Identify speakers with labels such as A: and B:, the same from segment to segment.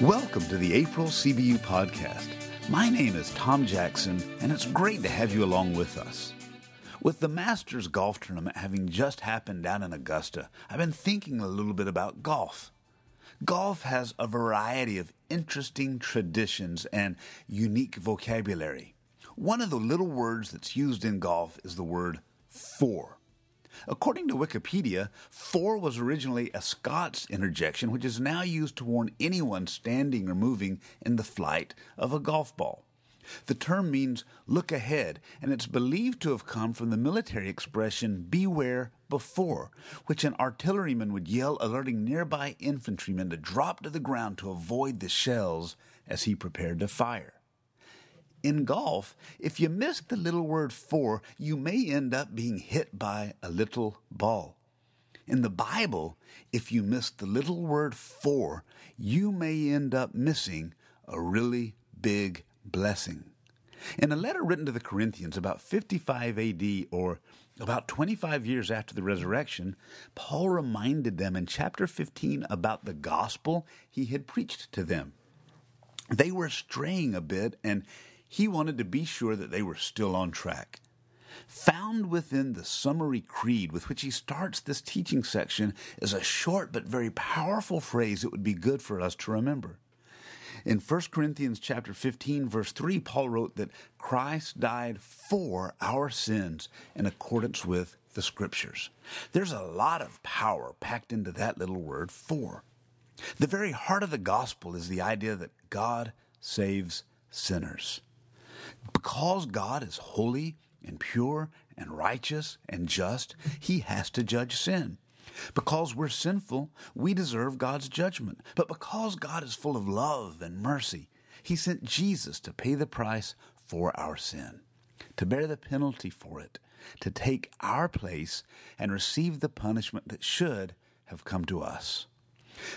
A: Welcome to the April CBU podcast. My name is Tom Jackson, and it's great to have you along with us. With the Masters Golf Tournament having just happened down in Augusta, I've been thinking a little bit about golf. Golf has a variety of interesting traditions and unique vocabulary. One of the little words that's used in golf is the word fore. According to Wikipedia, fore was originally a Scots interjection, which is now used to warn anyone standing or moving in the flight of a golf ball. The term means look ahead, and it's believed to have come from the military expression beware before, which an artilleryman would yell, alerting nearby infantrymen to drop to the ground to avoid the shells as he prepared to fire. In golf, if you miss the little word fore, you may end up being hit by a little ball. In the Bible, if you miss the little word for, you may end up missing a really big blessing. In a letter written to the Corinthians about 55 AD, or about 25 years after the resurrection, Paul reminded them in chapter 15 about the gospel he had preached to them. They were straying a bit, and he wanted to be sure that they were still on track. Found within the summary creed with which he starts this teaching section is a short but very powerful phrase that would be good for us to remember. In 1 Corinthians chapter 15 verse 3 Paul wrote that Christ died for our sins in accordance with the scriptures. There's a lot of power packed into that little word for. The very heart of the gospel is the idea that God saves sinners. Because God is holy and pure and righteous and just, he has to judge sin. Because we're sinful, we deserve God's judgment. But because God is full of love and mercy, he sent Jesus to pay the price for our sin, to bear the penalty for it, to take our place and receive the punishment that should have come to us.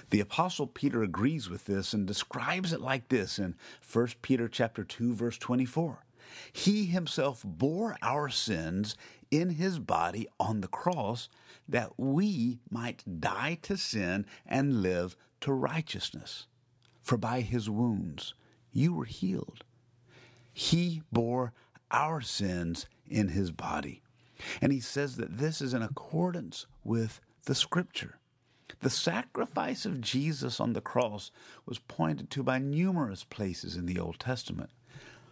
A: The apostle Peter agrees with this and describes it like this in 1 Peter chapter 2 verse 24. He himself bore our sins in his body on the cross that we might die to sin and live to righteousness. For by his wounds you were healed. He bore our sins in his body. And he says that this is in accordance with the scripture. The sacrifice of Jesus on the cross was pointed to by numerous places in the Old Testament.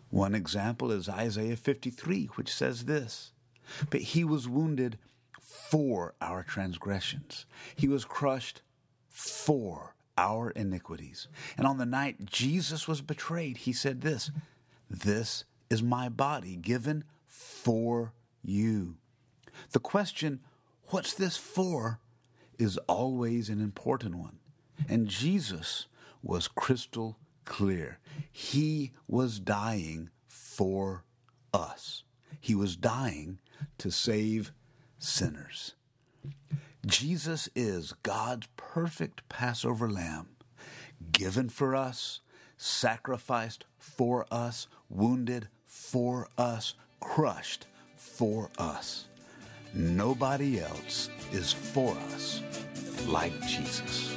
A: One example is Isaiah 53, which says this But he was wounded for our transgressions, he was crushed for our iniquities. And on the night Jesus was betrayed, he said this This is my body given for you. The question, What's this for? Is always an important one. And Jesus was crystal clear. He was dying for us. He was dying to save sinners. Jesus is God's perfect Passover lamb, given for us, sacrificed for us, wounded for us, crushed for us. Nobody else is for us like Jesus.